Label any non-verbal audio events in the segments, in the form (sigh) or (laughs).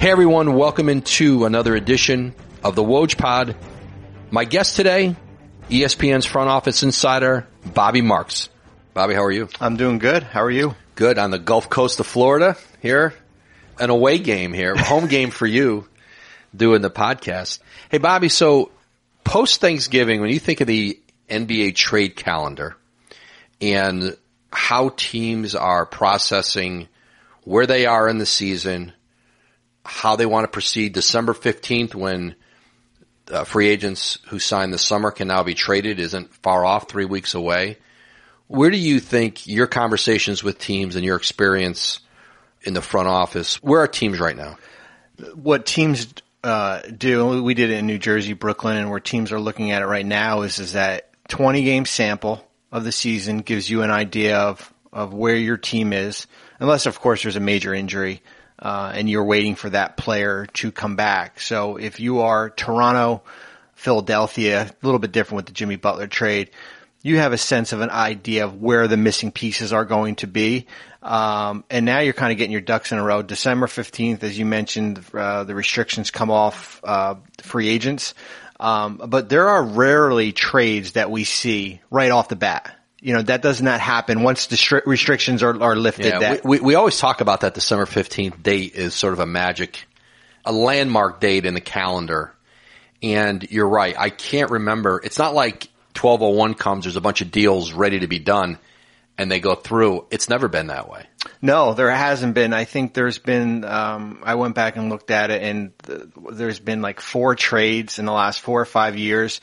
Hey everyone, welcome into another edition of the Woj Pod. My guest today, ESPN's front office insider, Bobby Marks. Bobby, how are you? I'm doing good. How are you? Good on the Gulf Coast of Florida here. An away game here, (laughs) home game for you doing the podcast. Hey Bobby, so post Thanksgiving, when you think of the NBA trade calendar and how teams are processing where they are in the season, how they want to proceed December 15th when uh, free agents who signed this summer can now be traded isn't far off, three weeks away. Where do you think your conversations with teams and your experience in the front office, where are teams right now? What teams uh, do, we did it in New Jersey, Brooklyn, and where teams are looking at it right now is, is that 20 game sample of the season gives you an idea of, of where your team is, unless of course there's a major injury. Uh, and you're waiting for that player to come back. So if you are Toronto, Philadelphia, a little bit different with the Jimmy Butler trade, you have a sense of an idea of where the missing pieces are going to be. Um, and now you're kind of getting your ducks in a row. December 15th, as you mentioned, uh, the restrictions come off, uh, free agents. Um, but there are rarely trades that we see right off the bat. You know, that does not happen once the stri- restrictions are, are lifted. Yeah, that, we, we, we always talk about that December 15th date is sort of a magic, a landmark date in the calendar. And you're right. I can't remember. It's not like 1201 comes, there's a bunch of deals ready to be done and they go through. It's never been that way. No, there hasn't been. I think there's been. Um, I went back and looked at it, and th- there's been like four trades in the last four or five years,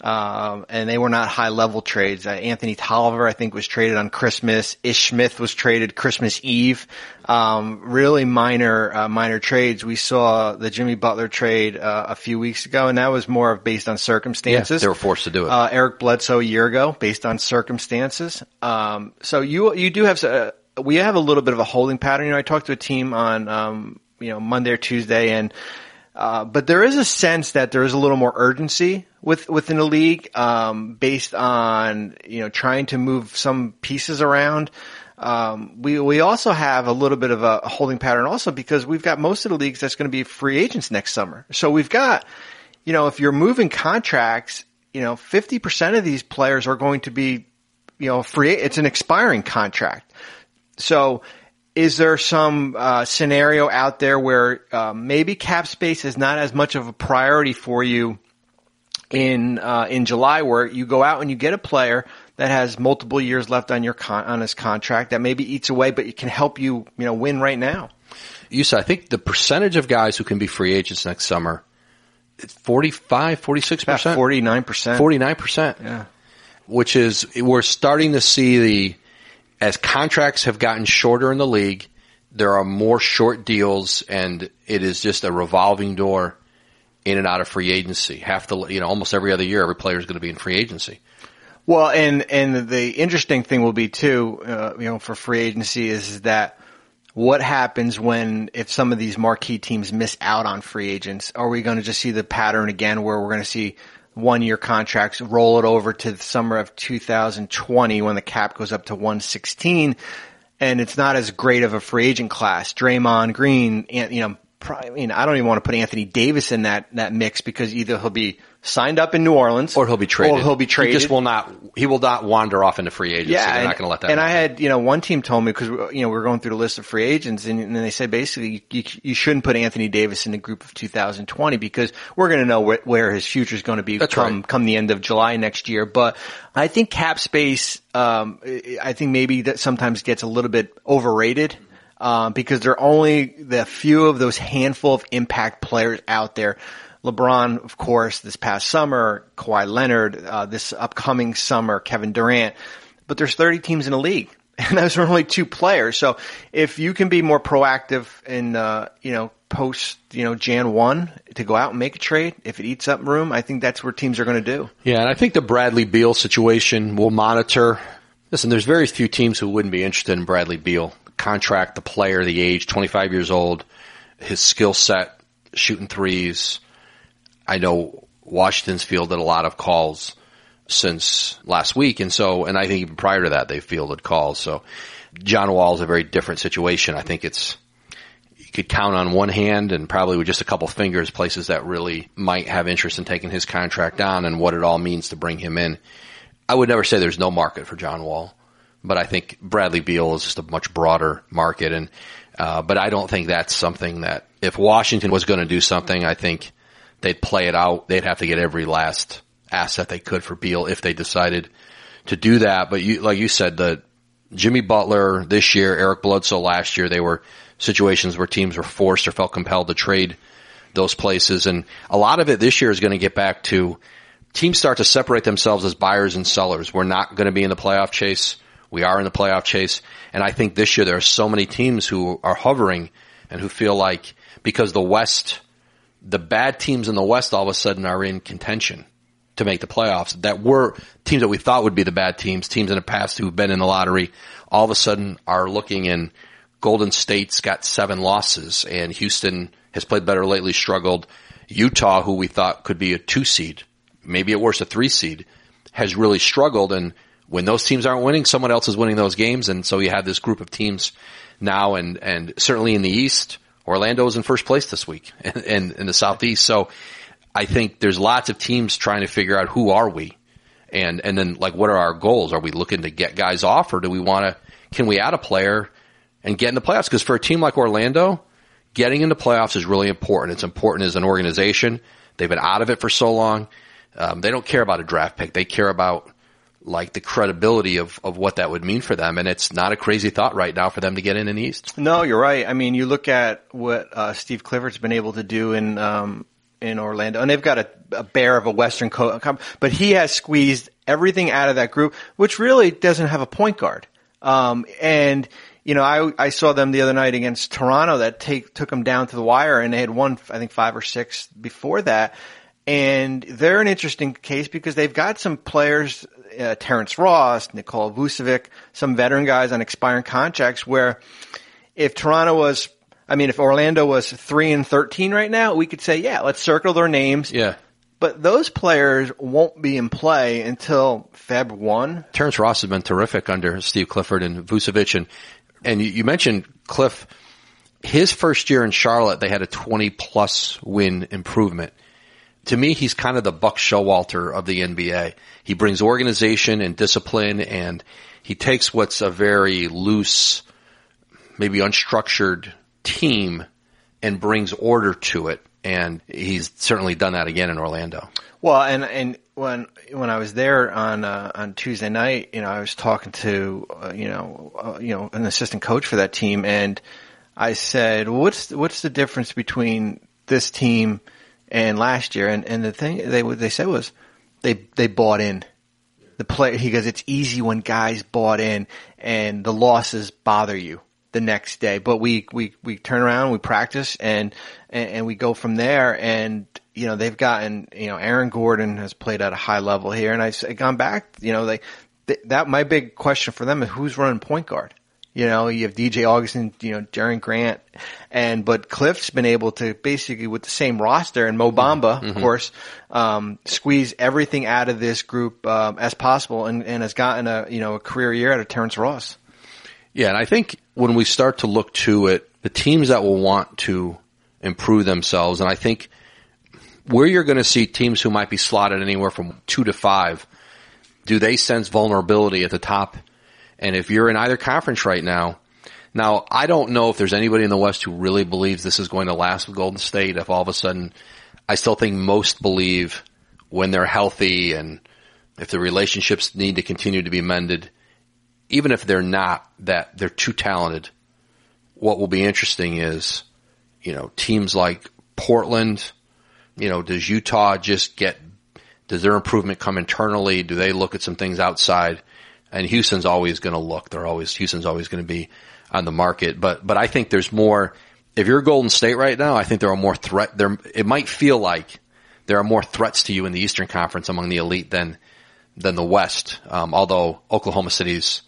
um, and they were not high level trades. Uh, Anthony Tolliver, I think, was traded on Christmas. Ish Smith was traded Christmas Eve. Um, really minor, uh, minor trades. We saw the Jimmy Butler trade uh, a few weeks ago, and that was more of based on circumstances. they were forced to do it. Uh, Eric Bledsoe a year ago, based on circumstances. Um, so you you do have uh, we have a little bit of a holding pattern. You know, I talked to a team on um, you know Monday or Tuesday, and uh, but there is a sense that there is a little more urgency with within the league, um, based on you know trying to move some pieces around. Um, we we also have a little bit of a holding pattern also because we've got most of the leagues that's going to be free agents next summer. So we've got, you know, if you're moving contracts, you know, fifty percent of these players are going to be, you know, free. It's an expiring contract. So is there some uh, scenario out there where uh, maybe cap space is not as much of a priority for you in uh, in July, where you go out and you get a player that has multiple years left on your con- on his contract that maybe eats away, but it can help you you know win right now. you said, I think the percentage of guys who can be free agents next summer, it's 45, 46%? Forty nine percent. 49%. Yeah. which is we're starting to see the as contracts have gotten shorter in the league, there are more short deals, and it is just a revolving door in and out of free agency. Half the you know almost every other year, every player is going to be in free agency. Well, and and the interesting thing will be too, uh, you know, for free agency is that what happens when if some of these marquee teams miss out on free agents? Are we going to just see the pattern again where we're going to see one year contracts roll it over to the summer of 2020 when the cap goes up to 116 and it's not as great of a free agent class. Draymond Green, and, you know, I mean, I don't even want to put Anthony Davis in that, that mix because either he'll be signed up in New Orleans Or he'll be traded. Or he'll be traded. He just will not. He will not wander off into free agency. Yeah, They're and, not going to let that. And I had, you know, one team told me because you know we were going through the list of free agents, and, and they said basically you, you shouldn't put Anthony Davis in the group of 2020 because we're going to know where, where his future is going to be That's come right. come the end of July next year. But I think cap space, um, I think maybe that sometimes gets a little bit overrated. Um, because there are only the few of those handful of impact players out there. LeBron, of course, this past summer, Kawhi Leonard, uh, this upcoming summer, Kevin Durant. But there's 30 teams in the league. (laughs) And those are only two players. So if you can be more proactive in, uh, you know, post, you know, Jan 1 to go out and make a trade, if it eats up room, I think that's where teams are going to do. Yeah, and I think the Bradley Beal situation will monitor. Listen, there's very few teams who wouldn't be interested in Bradley Beal. Contract, the player, the age, 25 years old, his skill set, shooting threes. I know Washington's fielded a lot of calls since last week, and so, and I think even prior to that, they fielded calls. So, John Wall is a very different situation. I think it's you could count on one hand and probably with just a couple fingers places that really might have interest in taking his contract on and what it all means to bring him in. I would never say there's no market for John Wall, but I think Bradley Beal is just a much broader market and uh, but I don't think that's something that if Washington was going to do something, I think they'd play it out. They'd have to get every last asset they could for Beal if they decided to do that. But you, like you said, the Jimmy Butler this year, Eric Bledsoe last year, they were situations where teams were forced or felt compelled to trade those places. And a lot of it this year is going to get back to teams start to separate themselves as buyers and sellers. We're not going to be in the playoff chase. We are in the playoff chase. And I think this year there are so many teams who are hovering and who feel like because the West, the bad teams in the West all of a sudden are in contention to make the playoffs that were teams that we thought would be the bad teams, teams in the past who've been in the lottery, all of a sudden are looking in Golden State's got seven losses and Houston has played better lately, struggled. Utah, who we thought could be a two seed, maybe at worst a three seed, has really struggled and when those teams aren't winning, someone else is winning those games. And so you have this group of teams now and, and certainly in the East, Orlando is in first place this week (laughs) and in the Southeast. So I think there's lots of teams trying to figure out who are we and, and then like what are our goals? Are we looking to get guys off or do we want to, can we add a player and get in the playoffs? Cause for a team like Orlando, getting into the playoffs is really important. It's important as an organization. They've been out of it for so long. Um, they don't care about a draft pick. They care about like the credibility of, of what that would mean for them. And it's not a crazy thought right now for them to get in the East. No, you're right. I mean, you look at what uh, Steve Clifford's been able to do in um, in Orlando, and they've got a, a bear of a Western coast, but he has squeezed everything out of that group, which really doesn't have a point guard. Um, and you know, I I saw them the other night against Toronto that take took them down to the wire, and they had won I think five or six before that. And they're an interesting case because they've got some players uh, Terrence Ross, Nikola Vucevic, some veteran guys on expiring contracts where if Toronto was, I mean, if Orlando was 3 and 13 right now, we could say, yeah, let's circle their names. Yeah. But those players won't be in play until Feb 1. Terrence Ross has been terrific under Steve Clifford and Vucevic. And, and you, you mentioned Cliff, his first year in Charlotte, they had a 20 plus win improvement to me, he's kind of the Buck Showalter of the NBA. He brings organization and discipline and he takes what's a very loose, maybe unstructured team and brings order to it. And he's certainly done that again in Orlando. Well, and, and when, when I was there on, uh, on Tuesday night, you know, I was talking to, uh, you know, uh, you know, an assistant coach for that team and I said, what's, what's the difference between this team and last year. And, and the thing they they said was they they bought in. The play he goes, it's easy when guys bought in and the losses bother you the next day. But we we we turn around, we practice, and and, and we go from there. And you know they've gotten you know Aaron Gordon has played at a high level here, and I've gone back. You know they that my big question for them is who's running point guard. You know, you have DJ Augustin, you know, Jerian Grant, and but Cliff's been able to basically with the same roster and Mo Bamba, mm-hmm. of course, um, squeeze everything out of this group um, as possible, and, and has gotten a you know a career year out of Terrence Ross. Yeah, and I think when we start to look to it, the teams that will want to improve themselves, and I think where you're going to see teams who might be slotted anywhere from two to five, do they sense vulnerability at the top and if you're in either conference right now, now I don't know if there's anybody in the West who really believes this is going to last with Golden State. If all of a sudden, I still think most believe when they're healthy and if the relationships need to continue to be mended, even if they're not, that they're too talented. What will be interesting is, you know, teams like Portland, you know, does Utah just get, does their improvement come internally? Do they look at some things outside? And Houston's always going to look. They're always Houston's always going to be on the market. But but I think there's more. If you're Golden State right now, I think there are more threat. There it might feel like there are more threats to you in the Eastern Conference among the elite than than the West. Um, although Oklahoma City's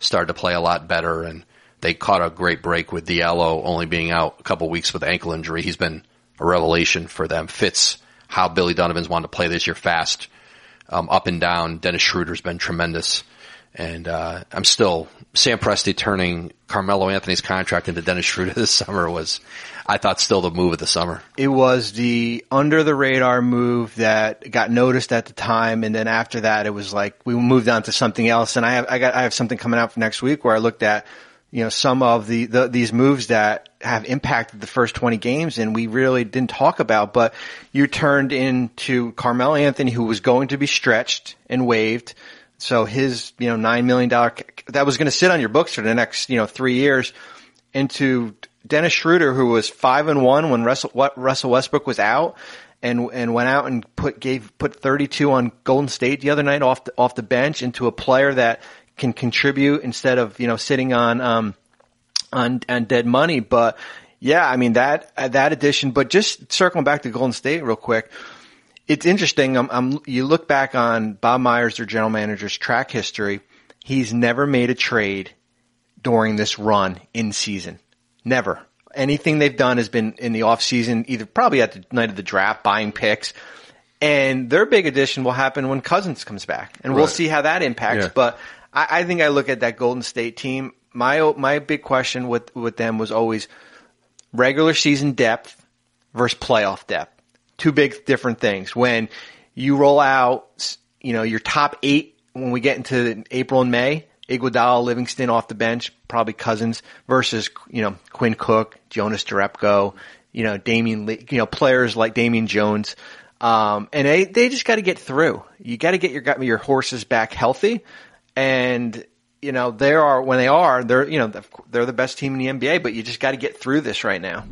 started to play a lot better, and they caught a great break with Diallo only being out a couple weeks with ankle injury. He's been a revelation for them. Fits how Billy Donovan's wanted to play this year fast, um, up and down. Dennis Schroeder's been tremendous And uh, I'm still Sam Presti turning Carmelo Anthony's contract into Dennis Schroeder this (laughs) summer was, I thought, still the move of the summer. It was the under the radar move that got noticed at the time, and then after that, it was like we moved on to something else. And I have I got I have something coming out for next week where I looked at you know some of the, the these moves that have impacted the first 20 games and we really didn't talk about but you turned into Carmelo Anthony who was going to be stretched and waived so his, you know, nine million dollar that was going to sit on your books for the next, you know, three years into Dennis Schroeder, who was five and one when Russell, what, Russell Westbrook was out and, and went out and put, gave, put 32 on Golden State the other night off the, off the bench into a player that can contribute instead of, you know, sitting on, um, on, on dead money. But yeah, I mean that, that addition, but just circling back to Golden State real quick it's interesting. I'm, I'm, you look back on Bob Myers, their general manager's track history. He's never made a trade during this run in season. Never. Anything they've done has been in the off season, either probably at the night of the draft, buying picks. And their big addition will happen when Cousins comes back, and right. we'll see how that impacts. Yeah. But I, I think I look at that Golden State team. My my big question with with them was always regular season depth versus playoff depth two big different things. When you roll out, you know, your top eight when we get into April and May, Iguodala, Livingston off the bench, probably Cousins versus, you know, Quinn Cook, Jonas Jerebko, you know, Damian, you know, players like Damian Jones. Um, and they, they just got to get through. You got to get your, your horses back healthy. And, you know, they are, when they are, they're, you know, they're the best team in the NBA, but you just got to get through this right now.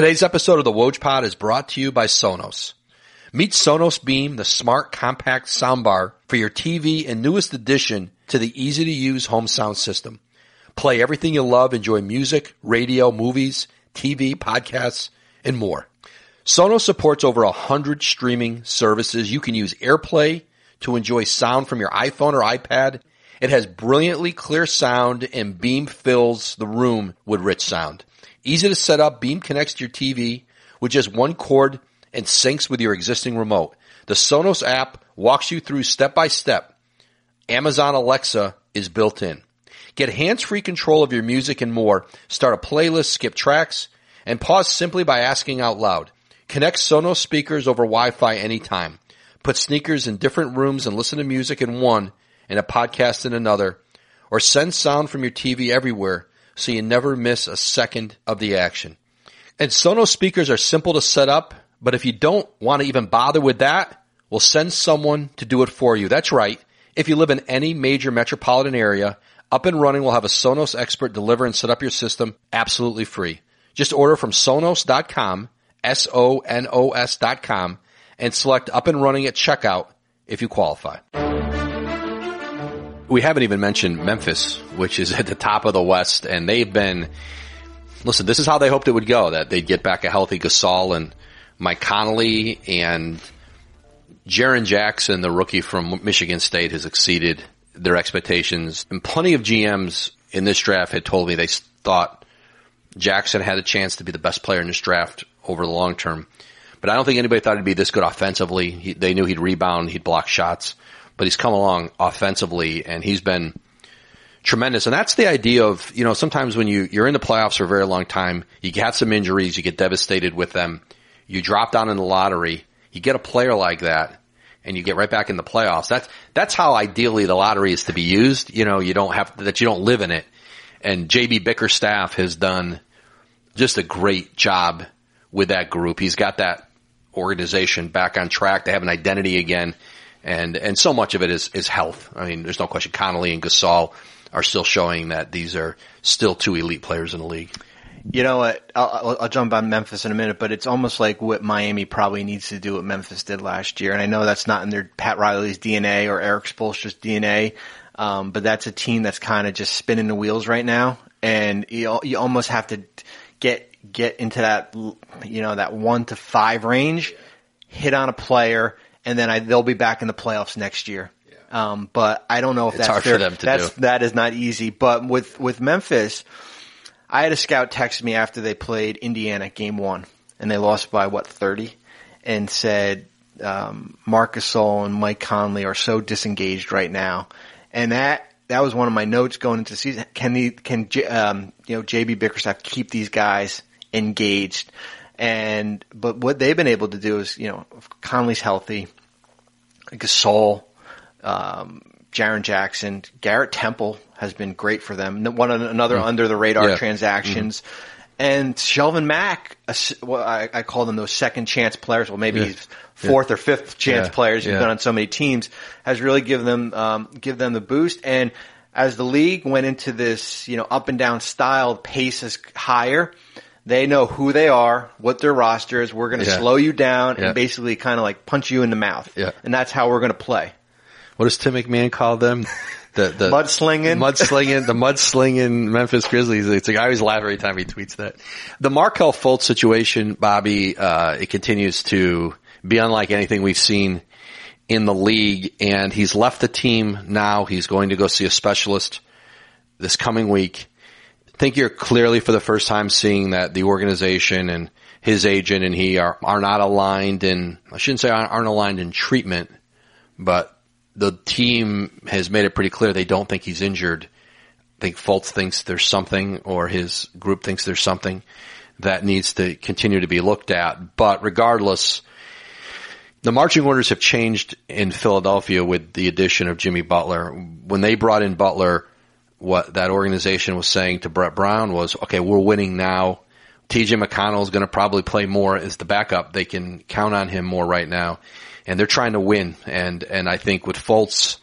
Today's episode of the Woj Pod is brought to you by Sonos. Meet Sonos Beam, the smart compact soundbar for your TV and newest addition to the easy to use home sound system. Play everything you love, enjoy music, radio, movies, TV, podcasts, and more. Sonos supports over a hundred streaming services. You can use AirPlay to enjoy sound from your iPhone or iPad. It has brilliantly clear sound and Beam fills the room with rich sound. Easy to set up, Beam connects to your TV with just one cord and syncs with your existing remote. The Sonos app walks you through step by step. Amazon Alexa is built in. Get hands-free control of your music and more. Start a playlist, skip tracks, and pause simply by asking out loud. Connect Sonos speakers over Wi-Fi anytime. Put sneakers in different rooms and listen to music in one and a podcast in another. Or send sound from your TV everywhere so you never miss a second of the action. And Sonos speakers are simple to set up, but if you don't want to even bother with that, we'll send someone to do it for you. That's right. If you live in any major metropolitan area, Up and Running will have a Sonos expert deliver and set up your system absolutely free. Just order from sonos.com, S-O-N-O-S dot com, and select Up and Running at checkout if you qualify we haven't even mentioned Memphis, which is (laughs) at the top of the West, and they've been. Listen, this is how they hoped it would go. That they'd get back a healthy Gasol and Mike Conley and Jaren Jackson, the rookie from Michigan State, has exceeded their expectations. And plenty of GMs in this draft had told me they thought Jackson had a chance to be the best player in this draft over the long term. But I don't think anybody thought he'd be this good offensively. He, they knew he'd rebound, he'd block shots but he's come along offensively and he's been tremendous. And that's the idea of, you know, sometimes when you, you're in the playoffs for a very long time, you get some injuries, you get devastated with them, you drop down in the lottery, you get a player like that, and you get right back in the playoffs. That's, that's how ideally the lottery is to be used. You know, you don't have, that you don't live in it. And JB Bickerstaff has done just a great job with that group. He's got that organization back on track. They have an identity again and and so much of it is is health. I mean, there's no question. Conley and Gasol are still showing that these are still two elite players in the league. You know what? I'll, I'll, jump on Memphis in a minute, but it's almost like what Miami probably needs to do what Memphis did last year. And I know that's not in their Pat Riley's DNA or Erik Spoelstra's DNA, um, but that's a team that's kind of just spinning the wheels right now, and you you almost have to get get into that you know that one to five range, hit on a player and then I, they'll be back in the playoffs next year. Yeah. Um, but I don't know if it's that's hard their, for them to that's, do. That is not easy. But with with Memphis, I had a scout text me after they played Indiana game one, and they lost by what thirty, and said um, Marc Gasol and Mike Conley are so disengaged right now, and that that was one of my notes going into the season. Can the can um, you know JB Bickerstaff keep these guys engaged? And but what they've been able to do is you know Conley's healthy, Gasol, um, Jaren Jackson, Garrett Temple has been great for them. One another mm. under the radar yeah. transactions. Mm-hmm. And Shelvin Mack, well, I, I, call them those second chance players. Well, maybe yeah. he's fourth yeah. or fifth chance yeah. players. He's been on so many teams. Has really given them um, give them the boost. And as the league went into this, you know, up and down style, pace is higher. They know who they are, what their roster is. We're going to slow you down and basically kind of like punch you in the mouth. Yeah. And that's how we're going to play. What does Tim McMahon call them? the, the (laughs) mudslinging, mudslinging, the mudslinging Memphis Grizzlies. It's like I always laugh every time he tweets that. The Markelle Fultz situation, Bobby, uh, it continues to be unlike anything we've seen in the league, and he's left the team now. He's going to go see a specialist this coming week. Think you're clearly for the first time seeing that the organization and his agent and he are, are not aligned in, I shouldn't say aren't aligned in treatment, but the team has made it pretty clear they don't think he's injured. I think Fultz thinks there's something or his group thinks there's something that needs to continue to be looked at. But regardless, the marching orders have changed in Philadelphia with the addition of Jimmy Butler. When they brought in Butler, what that organization was saying to Brett Brown was, okay, we're winning now. TJ McConnell is going to probably play more as the backup. They can count on him more right now and they're trying to win. And and I think with Fultz,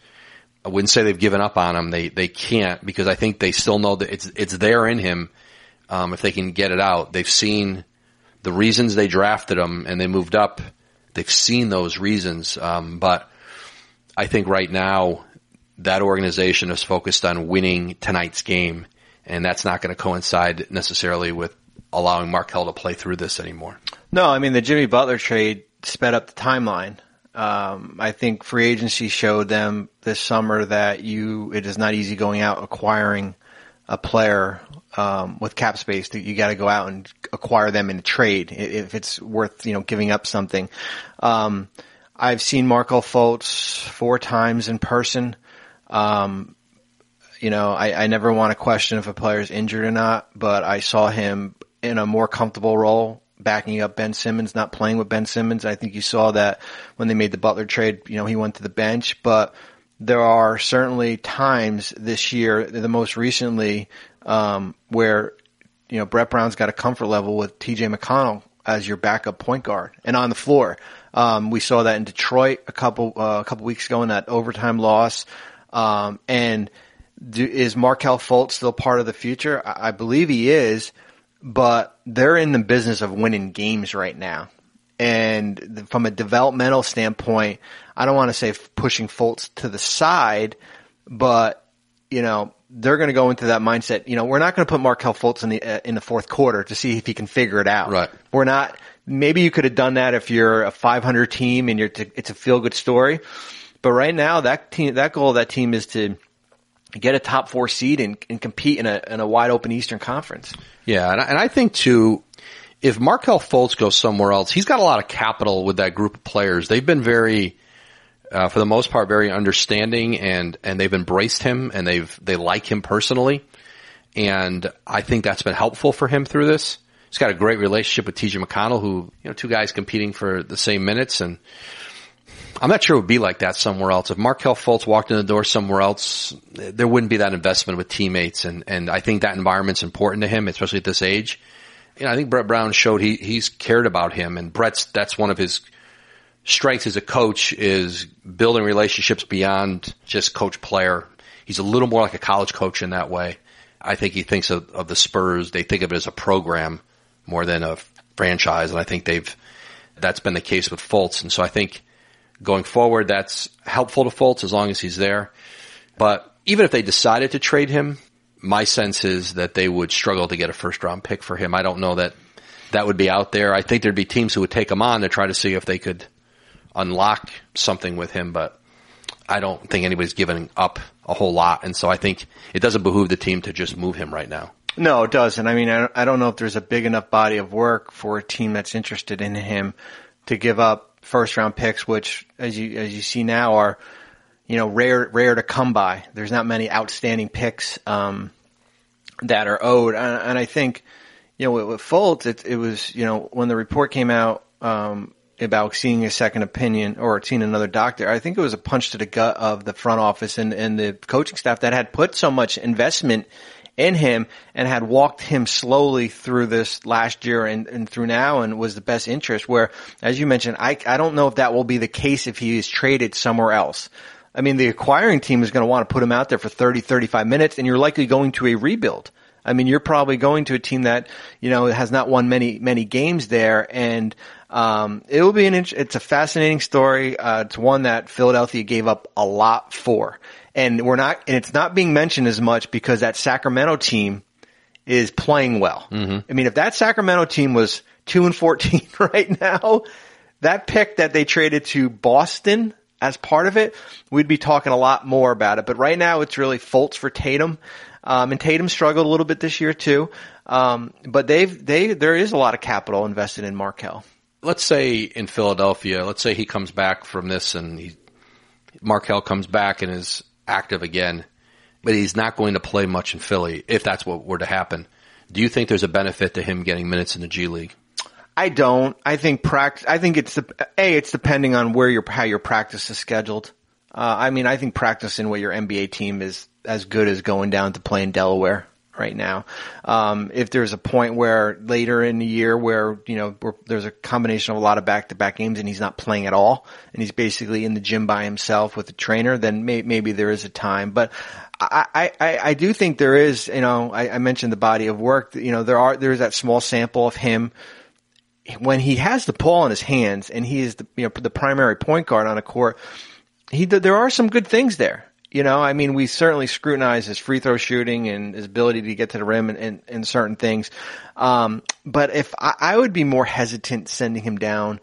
I wouldn't say they've given up on him. They they can't because I think they still know that it's it's there in him. Um, if they can get it out, they've seen the reasons they drafted him and they moved up. They've seen those reasons, um, but I think right now that organization is focused on winning tonight's game, and that's not going to coincide necessarily with allowing Markelle to play through this anymore. No, I mean the Jimmy Butler trade sped up the timeline. Um, I think free agency showed them this summer that you it is not easy going out acquiring a player um, with cap space. That you got to go out and acquire them in a trade if it's worth you know giving up something. Um, I've seen Markelle Fultz four times in person. Um, you know, I, I never want to question if a player is injured or not, but I saw him in a more comfortable role backing up Ben Simmons, not playing with Ben Simmons. I think you saw that when they made the Butler trade, you know, he went to the bench, but there are certainly times this year, the most recently, um, where, you know, Brett Brown's got a comfort level with TJ McConnell as your backup point guard and on the floor. Um, we saw that in Detroit a couple, uh, a couple weeks ago in that overtime loss. Um, and do, is Markelle Fultz still part of the future? I, I believe he is but they're in the business of winning games right now. And from a developmental standpoint, I don't want to say pushing Fultz to the side, but you know they're going to go into that mindset. You know, we're not going to put Markelle Fultz in the uh, in the fourth quarter to see if he can figure it out. Right. We're not. Maybe you could have done that if you're a 500 team and you're. To, it's a feel good story, but right now that team, that goal of that team is to get a top four seed and, and compete in a, in a wide open Eastern Conference. Yeah, and I, and I think too, if Markelle Fultz goes somewhere else, he's got a lot of capital with that group of players. They've been very, uh, for the most part, very understanding and and they've embraced him and they've they like him personally, and I think that's been helpful for him through this. He's got a great relationship with T.J. McConnell, who you know two guys competing for the same minutes and I'm not sure it would be like that somewhere else. If Markelle Fultz walked in the door somewhere else, there wouldn't be that investment with teammates. And, and I think that environment's important to him, especially at this age. You know, I think Brett Brown showed he, he's cared about him and Brett's, that's one of his strengths as a coach is building relationships beyond just coach player. He's a little more like a college coach in that way. I think he thinks of, of the Spurs. They think of it as a program more than a franchise. And I think they've, that's been the case with Fultz. And so I think, going forward, that's helpful to Fultz as long as he's there. But even if they decided to trade him, my sense is that they would struggle to get a first round pick for him. I don't know that that would be out there. I think there'd be teams who would take him on to try to see if they could unlock something with him, but I don't think anybody's giving up a whole lot. And so I think it doesn't behoove the team to just move him right now. No, it doesn't. I mean, I don't know if there's a big enough body of work for a team that's interested in him to give up first round picks, which as you as you see now are you know rare rare to come by. There's not many outstanding picks um, that are owed, and, and I think you know with, with Fultz, it, it was you know when the report came out. Um, about seeing a second opinion or seeing another doctor. I think it was a punch to the gut of the front office and, and the coaching staff that had put so much investment in him and had walked him slowly through this last year and, and through now and was the best interest where, as you mentioned, I, I don't know if that will be the case if he is traded somewhere else. I mean, the acquiring team is going to want to put him out there for 30, 35 minutes and you're likely going to a rebuild. I mean, you're probably going to a team that, you know, has not won many, many games there. And, um, it will be an, it's a fascinating story. Uh, it's one that Philadelphia gave up a lot for and we're not, and it's not being mentioned as much because that Sacramento team is playing well. Mm-hmm. I mean, if that Sacramento team was two and 14 (laughs) right now, that pick that they traded to Boston as part of it, we'd be talking a lot more about it. But right now it's really Fultz for Tatum. Um, and Tatum struggled a little bit this year too. Um, but they've, they, there is a lot of capital invested in Markelle. Let's say in Philadelphia, let's say he comes back from this and he, Markelle comes back and is active again, but he's not going to play much in Philly if that's what were to happen. Do you think there's a benefit to him getting minutes in the G League? I don't. I think practice. I think it's the a. It's depending on where your how your practice is scheduled. Uh, I mean, I think practicing with your NBA team is as good as going down to play in Delaware right now. Um, if there's a point where later in the year where, you know, there's a combination of a lot of back to back games and he's not playing at all and he's basically in the gym by himself with a trainer, then may, maybe there is a time. But I, I, I do think there is, you know, I, I mentioned the body of work, you know, there are, there's that small sample of him when he has the ball in his hands and he is the, you know, the primary point guard on a court, he, there are some good things there. You know, I mean, we certainly scrutinize his free throw shooting and his ability to get to the rim and, and, and certain things. Um, but if I, I, would be more hesitant sending him down,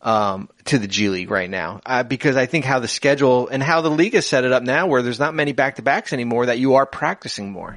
um, to the G League right now, uh, because I think how the schedule and how the league has set it up now where there's not many back to backs anymore that you are practicing more.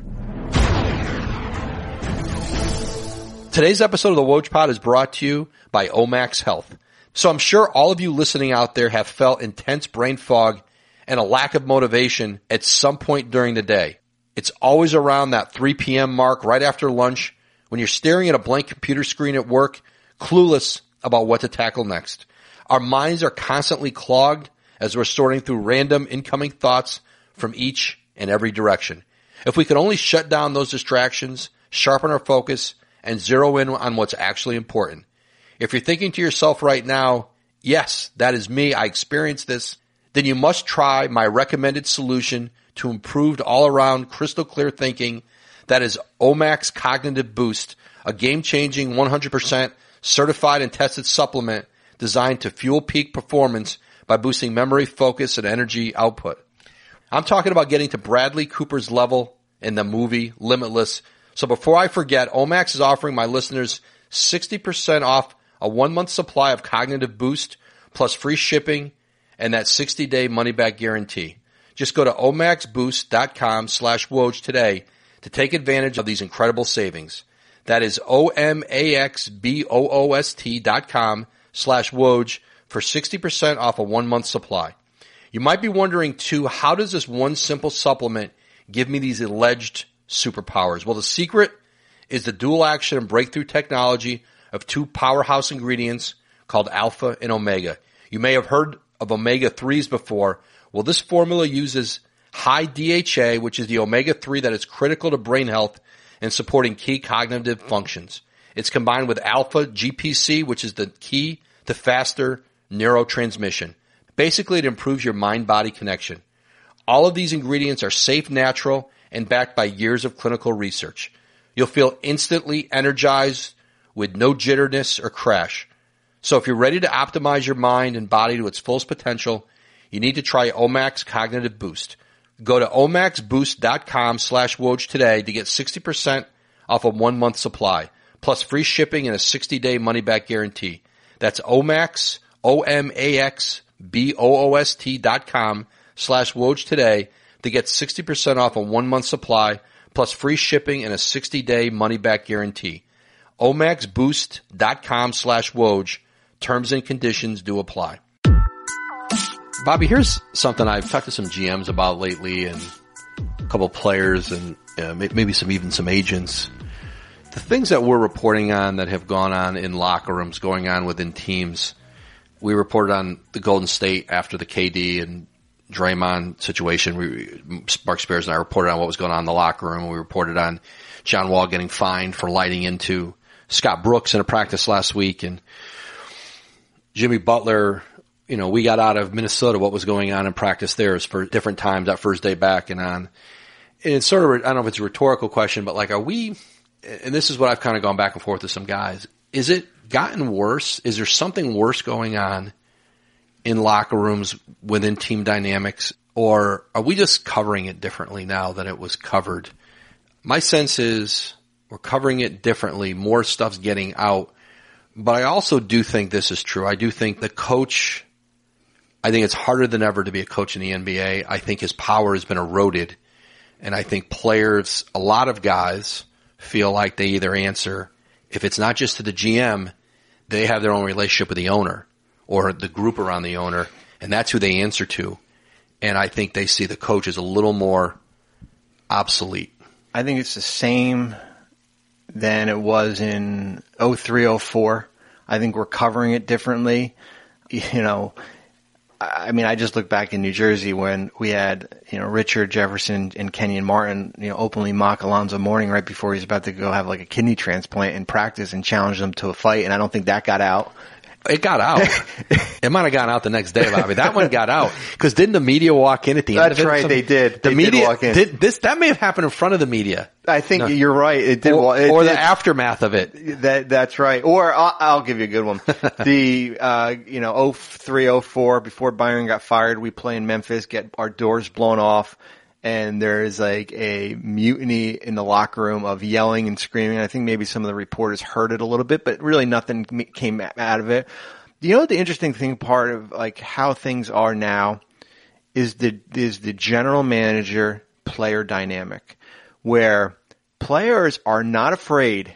Today's episode of the Woj Pod is brought to you by Omax Health. So I'm sure all of you listening out there have felt intense brain fog and a lack of motivation at some point during the day. It's always around that 3 p.m. mark right after lunch when you're staring at a blank computer screen at work, clueless about what to tackle next. Our minds are constantly clogged as we're sorting through random incoming thoughts from each and every direction. If we could only shut down those distractions, sharpen our focus, and zero in on what's actually important. If you're thinking to yourself right now, yes, that is me. I experienced this then you must try my recommended solution to improved all around crystal clear thinking. That is Omax Cognitive Boost, a game changing 100% certified and tested supplement designed to fuel peak performance by boosting memory, focus, and energy output. I'm talking about getting to Bradley Cooper's level in the movie Limitless. So before I forget, Omax is offering my listeners 60% off a one month supply of Cognitive Boost plus free shipping and that 60 day money back guarantee. Just go to omaxboost.com slash Woj today to take advantage of these incredible savings. That is O-M-A-X-B-O-O-S-T dot com slash Woj for 60% off a one month supply. You might be wondering too, how does this one simple supplement give me these alleged superpowers? Well, the secret is the dual action and breakthrough technology of two powerhouse ingredients called alpha and omega. You may have heard of omega 3s before. Well, this formula uses high DHA, which is the omega 3 that is critical to brain health and supporting key cognitive functions. It's combined with alpha GPC, which is the key to faster neurotransmission. Basically, it improves your mind body connection. All of these ingredients are safe, natural, and backed by years of clinical research. You'll feel instantly energized with no jitterness or crash. So if you're ready to optimize your mind and body to its fullest potential, you need to try Omax Cognitive Boost. Go to omaxboost.com slash Woj today to get 60% off a one month supply, plus free shipping and a 60 day money back guarantee. That's Omax, O-M-A-X-B-O-O-S-T dot com slash Woj today to get 60% off a one month supply, plus free shipping and a 60 day money back guarantee. omaxboost.com slash Woj Terms and conditions do apply. Bobby, here's something I've talked to some GMs about lately and a couple players and uh, maybe some even some agents. The things that we're reporting on that have gone on in locker rooms, going on within teams. We reported on the Golden State after the KD and Draymond situation. We, Mark Spears and I reported on what was going on in the locker room. We reported on John Wall getting fined for lighting into Scott Brooks in a practice last week and Jimmy Butler you know, we got out of Minnesota, what was going on in practice there is for different times that first day back and on. And it's sort of, I don't know if it's a rhetorical question, but like, are we, and this is what I've kind of gone back and forth with some guys. Is it gotten worse? Is there something worse going on in locker rooms within team dynamics? Or are we just covering it differently now than it was covered? My sense is we're covering it differently. More stuff's getting out. But I also do think this is true. I do think the coach I think it's harder than ever to be a coach in the NBA. I think his power has been eroded. And I think players, a lot of guys feel like they either answer, if it's not just to the GM, they have their own relationship with the owner or the group around the owner. And that's who they answer to. And I think they see the coach as a little more obsolete. I think it's the same than it was in 03, 04. I think we're covering it differently. (laughs) You know, I mean, I just look back in New Jersey when we had, you know, Richard Jefferson and Kenyon Martin, you know, openly mock Alonzo Mourning right before he's about to go have like a kidney transplant in practice and challenge them to a fight. And I don't think that got out. It got out. (laughs) it might have gone out the next day, Bobby. That one got out because didn't the media walk in at the That's end of it? right, they did. The They did media walk in. did this. That may have happened in front of the media, I think No. you're right. It did. or, it or the did- aftermath of it. That that's right. Or I'll, I'll give you a good one. (laughs) the uh, you know 03, 04, before Byron got fired, we play in Memphis, get our doors blown off, and there's like a mutiny in the locker room of yelling and screaming. I think maybe some of the reporters heard it a little bit, but really nothing came out of it. You know the interesting thing part of like how things are now is the is the general manager player dynamic where players are not afraid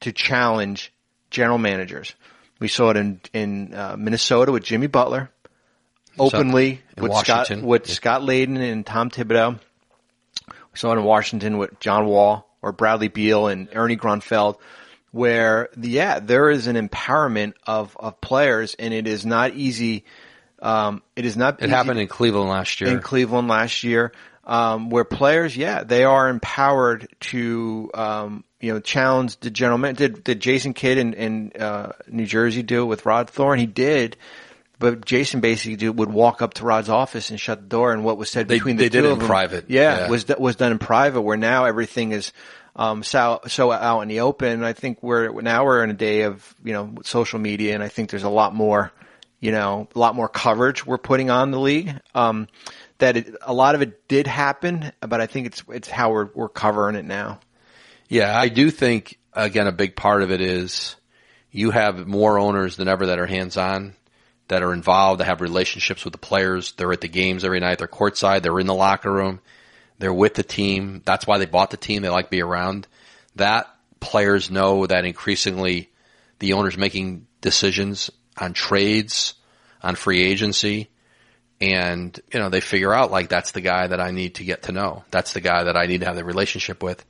to challenge general managers. We saw it in in uh, Minnesota with Jimmy Butler, openly in with Scott with Yeah. Scott Layden and Tom Thibodeau. We saw it in Washington with John Wall or Bradley Beal and Ernie Grunfeld, where yeah, there is an empowerment of of players, and it is not easy. Um, it is not. It happened in Cleveland last year. in Cleveland last year, um, where players, yeah, they are empowered to, um, you know, challenge the general man. Did, did Jason Kidd in, in uh, New Jersey do it with Rod Thorn? He did. But Jason basically would walk up to Rod's office and shut the door, and what was said They- between the they two did it of in them, private. yeah, Yeah. was was done in private. Where now everything is um, so so out in the open. I think we're now we're in a day of you know social media, and I think there's a lot more, you know, a lot more coverage we're putting on the league. Um, that it, a lot of it did happen, but I think it's it's how we're we're covering it now. Yeah, I do think again a big part of it is you have more owners than ever that are hands on, that are involved, that have relationships with the players. They're at the games every night. They're courtside. They're in the locker room. They're with the team. That's why they bought the team. They like to be around. That players know that increasingly the owners making decisions on trades, on free agency, and you know they figure out like that's the guy that I need to get to know. That's the guy that I need to have the relationship with.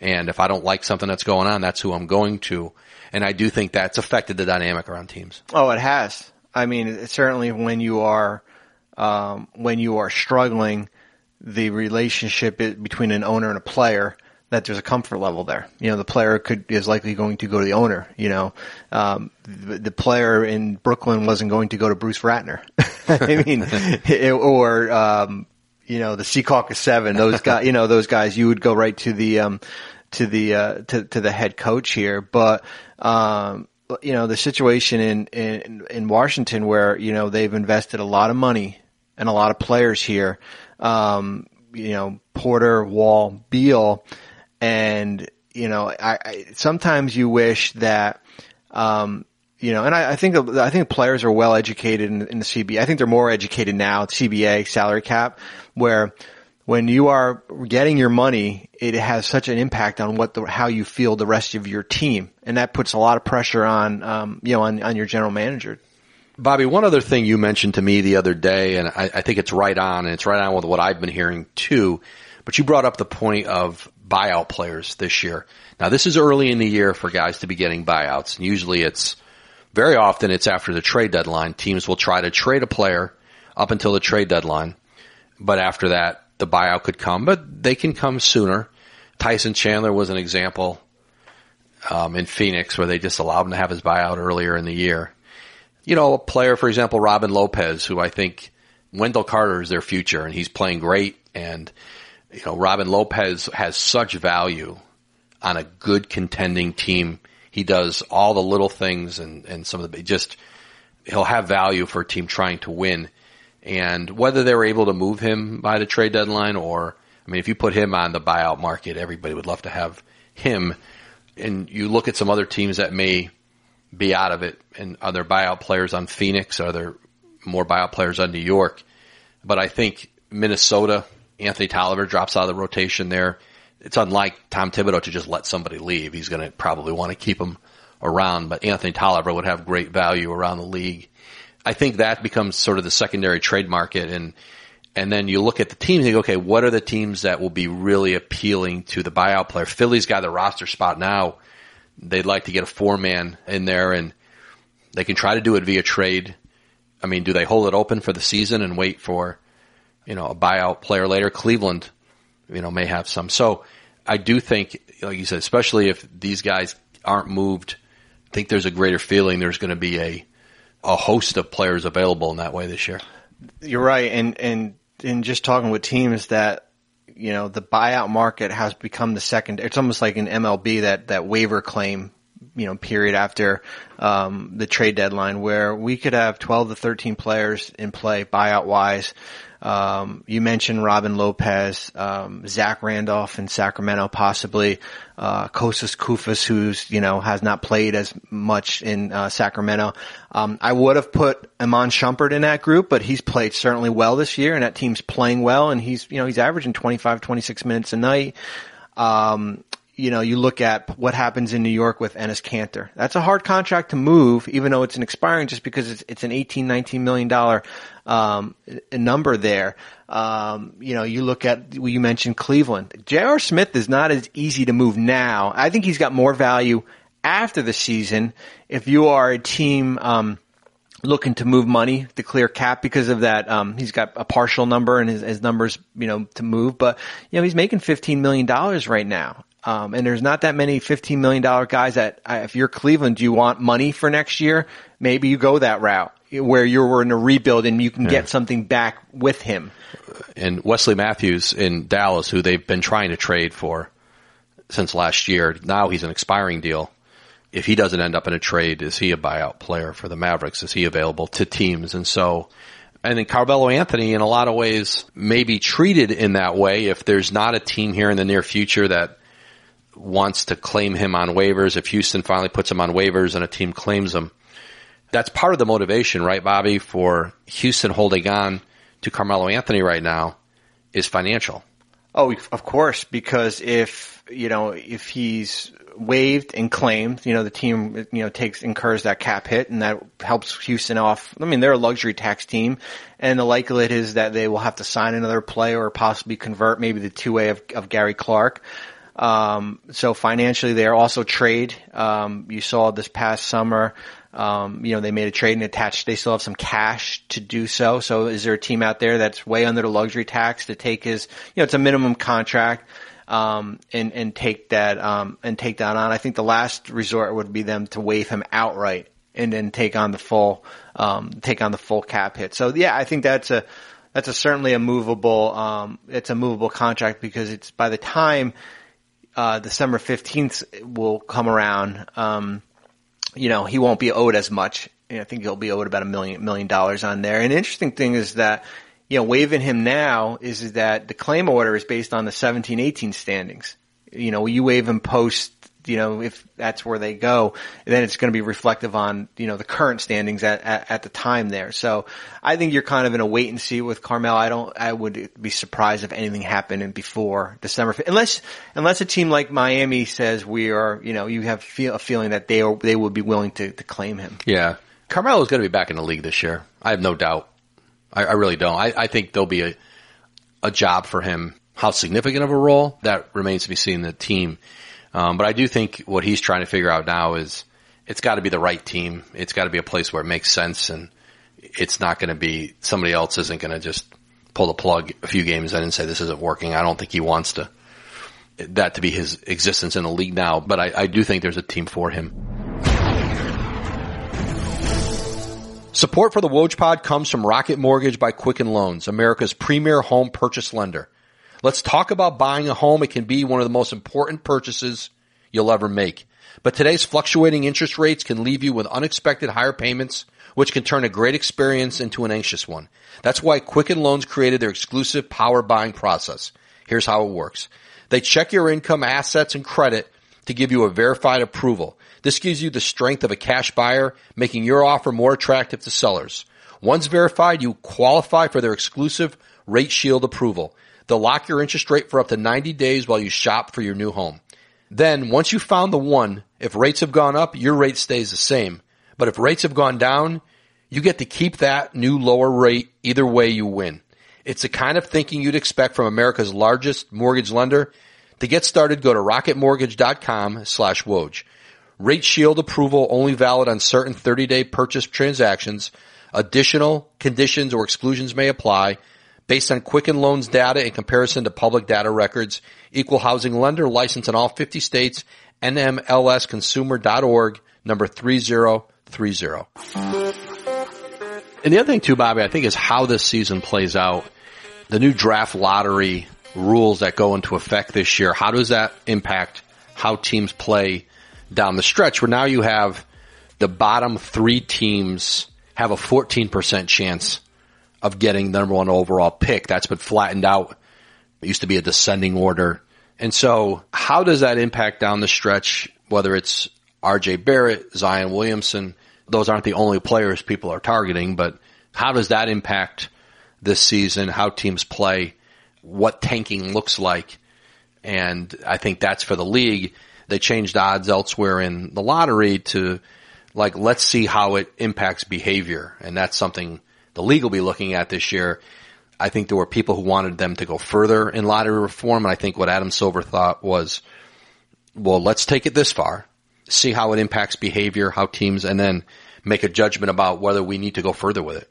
And if I don't like something that's going on, that's who I'm going to. And I do think that's affected the dynamic around teams. Oh, it has. I mean, certainly when you are um, when you are struggling, the relationship between an owner and a player that there's a comfort level there. You know, the player could is likely going to go to the owner. You know, um, the, the player in Brooklyn wasn't going to go to Bruce Ratner. (laughs) I mean, (laughs) it- or um, you know, the Secaucus Seven. Those guys, you know, those guys. You would go right to the um, to the uh, to to the head coach here, but. Um, you know the situation in, in in Washington where you know they've invested a lot of money and a lot of players here. Um, you know Porter, Wall, Beal, and you know I, I sometimes you wish that um, you know, and I, I think I think players are well educated in, in the CBA. I think they're more educated now, CBA salary cap, where when you are getting your money, it has such an impact on what the, how you feel the rest of your team, and that puts a lot of pressure on, um, you know, on, on your general manager Bobby, one other thing you mentioned to me the other day, and I, I think it's right on, and it's right on with what I've been hearing too. But you brought up the point of buyout players this year. Now, this is early in the year for guys to be getting buyouts, and usually it's very often it's after the trade deadline. Teams will try to trade a player up until the trade deadline, but after that, the buyout could come, but they can come sooner. Tyson Chandler was an example um, in Phoenix where they just allowed him to have his buyout earlier in the year. You know, a player, for example, Robin Lopez, who I think Wendell Carter is their future, and he's playing great. And you know, Robin Lopez has such value on a good contending team. He does all the little things and, and some of the just he'll have value for a team trying to win. And whether they were able to move him by the trade deadline or I mean if you put him on the buyout market, everybody would love to have him. And you look at some other teams that may be out of it and are there buyout players on Phoenix? Are there more buyout players on New York? But I think Minnesota, Anthony Tolliver drops out of the rotation there it's unlike Tom Thibodeau to just let somebody leave. He's going to probably want to keep him around, but Anthony Tolliver would have great value around the league. I think that becomes sort of the secondary trade market and and then you look at the teams and you go, okay, what are the teams that will be really appealing to the buyout player? Philly's got the roster spot now. They'd like to get a four man in there and they can try to do it via trade. I mean, do they hold it open for the season and wait for, you know, a buyout player later? Cleveland you know, may have some. So I do think, like you said, especially if these guys aren't moved, I think there's a greater feeling there's going to be a, a host of players available in that way this year. You're right. And, and, and just talking with teams that, you know, the buyout market has become the second, it's almost like an MLB that, that waiver claim you know period after um, the trade deadline where we could have 12 to 13 players in play buyout wise um, you mentioned Robin Lopez, um, Zach Randolph in Sacramento, possibly uh, Kostas Koufos, who's you know has not played as much in uh, Sacramento. Um, I would have put Iman Shumpert in that group, but he's played certainly well this year, and that team's playing well, and he's you know he's averaging 25, 26 minutes a night. Um, you know, you look at what happens in New York with Enes Kanter. That's a hard contract to move, even though it's an expiring, just because it's, it's an 18, 19 million dollar um, number there. Um, you know, you look at you mentioned Cleveland. J.R. Smith is not as easy to move now. I think he's got more value after the season. If you are a team. Um, looking to move money to clear cap because of that. Um, he's got a partial number and his, his numbers, you know, to move, but you know, he's making $15 million right now. Um, and there's not that many $15 million guys that, uh, if you're Cleveland, do you want money for next year? Maybe you go that route where you're in a rebuild and you can yeah. get something back with him. And Wesley Matthews in Dallas, who they've been trying to trade for since last year, now he's an expiring deal. If he doesn't end up in a trade, is he a buyout player for the Mavericks? Is he available to teams? And so, and then Carmelo Anthony, in a lot of ways, may be treated in that way if there's not a team here in the near future that wants to claim him on waivers, if Houston finally puts him on waivers and a team claims him, that's part of the motivation, right, Bobby, for Houston holding on to Carmelo Anthony right now is financial. Oh, of course, because if, you know, if he's waived and claimed, you know, the team, you know, takes, incurs that cap hit and that helps Houston off. I mean, they're a luxury tax team and the likelihood is that they will have to sign another player or possibly convert maybe the two way of, of Gary Clark. Um, so financially, they are also trade. Um, you saw this past summer, um, you know, they made a trade and attached. They still have some cash to do so. So is there a team out there that's way under the luxury tax to take his, you know, it's a minimum contract, um, and, and take that, um, and take that on? I think the last resort would be them to waive him outright and then take on the full, um, take on the full cap hit. So yeah, I think that's a, that's a certainly a movable, um, it's a movable contract because it's by the time, uh, December 15th will come around, um, you know, he won't be owed as much. I think he'll be owed about a million, million dollars on there. And the interesting thing is that, you know, waiving him now is that the claim order is based on the 17, 18 standings. You know, you waive him post you know, if that's where they go, then it's going to be reflective on, you know, the current standings at, at, at, the time there. So I think you're kind of in a wait and see with Carmel. I don't, I would be surprised if anything happened before December, unless, unless a team like Miami says we are, you know, you have feel, a feeling that they are, they would be willing to, to claim him. Yeah. Carmelo's going to be back in the league this year. I have no doubt. I, I really don't. I, I think there'll be a, a job for him. How significant of a role that remains to be seen the team. Um, but I do think what he's trying to figure out now is it's got to be the right team. It's got to be a place where it makes sense, and it's not going to be somebody else isn't going to just pull the plug a few games in and say this isn't working. I don't think he wants to that to be his existence in the league now. But I, I do think there's a team for him. Support for the Woj Pod comes from Rocket Mortgage by Quicken Loans, America's premier home purchase lender. Let's talk about buying a home. It can be one of the most important purchases you'll ever make. But today's fluctuating interest rates can leave you with unexpected higher payments, which can turn a great experience into an anxious one. That's why Quicken Loans created their exclusive power buying process. Here's how it works. They check your income, assets, and credit to give you a verified approval. This gives you the strength of a cash buyer, making your offer more attractive to sellers. Once verified, you qualify for their exclusive Rate Shield approval. They'll lock your interest rate for up to 90 days while you shop for your new home. Then, once you've found the one, if rates have gone up, your rate stays the same. But if rates have gone down, you get to keep that new lower rate. Either way, you win. It's the kind of thinking you'd expect from America's largest mortgage lender. To get started, go to rocketmortgage.com slash Woj. Rate Shield approval only valid on certain 30-day purchase transactions. Additional conditions or exclusions may apply based on Quicken Loans data in comparison to public data records. Equal housing lender license in all 50 states. NMLSconsumer.org number 3030. And the other thing too, Bobby, I think is how this season plays out the new draft lottery rules that go into effect this year, how does that impact how teams play down the stretch where now you have the bottom three teams have a 14% chance of getting the number one overall pick. That's been flattened out. It used to be a descending order. And so how does that impact down the stretch, whether it's RJ Barrett, Zion Williamson? Those aren't the only players people are targeting, but how does that impact this season, how teams play, what tanking looks like. And I think that's for the league. They changed odds elsewhere in the lottery to like, let's see how it impacts behavior. And that's something the league will be looking at this year. I think there were people who wanted them to go further in lottery reform. And I think what Adam Silver thought was, well, let's take it this far, see how it impacts behavior, how teams, and then make a judgment about whether we need to go further with it.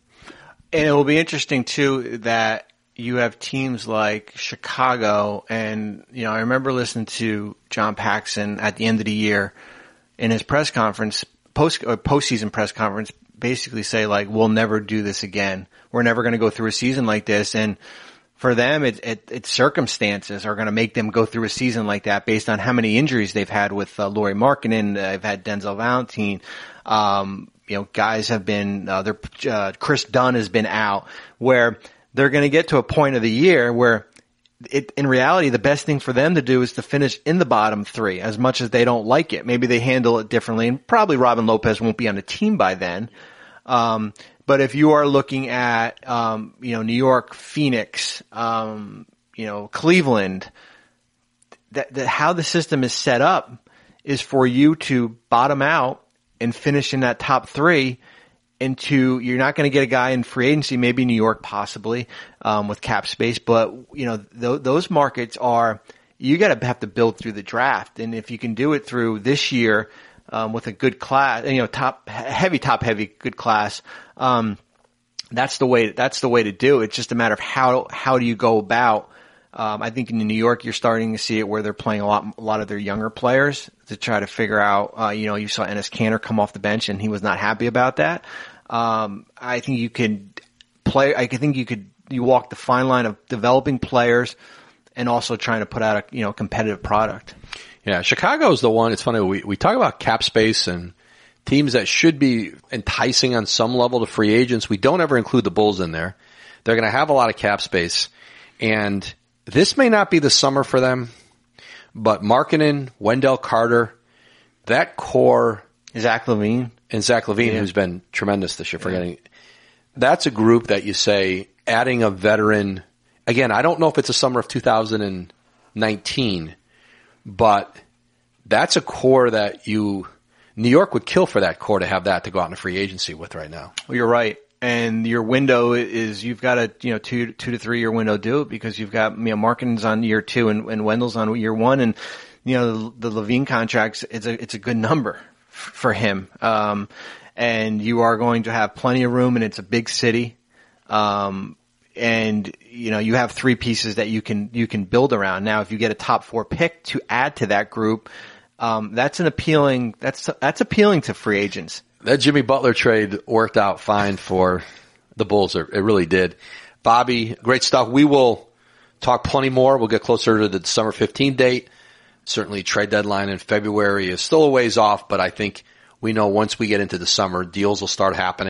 And it will be interesting too that you have teams like Chicago and, you know, I remember listening to John Paxson at the end of the year in his press conference, post, or postseason press conference, basically say like, we'll never do this again. We're never going to go through a season like this. And for them, it, it, it's circumstances are going to make them go through a season like that based on how many injuries they've had with uh, Lauri Markkanen. They've had Denzel Valentine. Um, you know, guys have been, uh, their, uh, Kris Dunn has been out where they're going to get to a point of the year where it, in reality, the best thing for them to do is to finish in the bottom three as much as they don't like it. Maybe they handle it differently and probably Robin Lopez won't be on the team by then. Um, but if you are looking at, um, you know, New York, Phoenix, um, you know, Cleveland, that, that how the system is set up is for you to bottom out and finish in that top three into you're not going to get a guy in free agency, maybe New York possibly um, with cap space, but you know th- those markets are you got to have to build through the draft, and if you can do it through this year um, with a good class, you know, top heavy, top heavy, good class. Um, that's the way. That's the way to do it. It's just a matter of how how do you go about um, I think in New York, you're starting to see it where they're playing a lot, a lot of their younger players to try to figure out. Uh, you know, you saw Enes Kanter come off the bench, and he was not happy about that. Um, I think you could play. I think you could you walk the fine line of developing players and also trying to put out a you know competitive product. Yeah, Chicago is the one. It's funny we we talk about cap space and teams that should be enticing on some level to free agents. We don't ever include the Bulls in there. They're going to have a lot of cap space, and this may not be the summer for them, but Markkanen, Wendell Carter, that core, Zach LaVine. and Zach LaVine, yeah. who's been tremendous this year, forgetting yeah. that's a group that you say adding a veteran. Again, I don't know if it's a summer of 2019, but that's a core that you New York would kill for that core to have that to go out in a free agency with right now. Well, you're right. And your window is you've got a you know two two to three year window do it because you've got you know Markkanen's on year two and, and Wendell's on year one and you know the, the LaVine contracts it's a it's a good number for him. Um, and you are going to have plenty of room and it's a big city. Um, and you know you have three pieces that you can you can build around. Now if you get a top four pick to add to that group um, that's an appealing that's that's appealing to free agents That Jimmy Butler trade worked out fine for the Bulls. It really did. Bobby, great stuff. We will talk plenty more. We'll get closer to the December 15 date. Certainly trade deadline in February is still a ways off, but I think we know once we get into the summer, deals will start happening.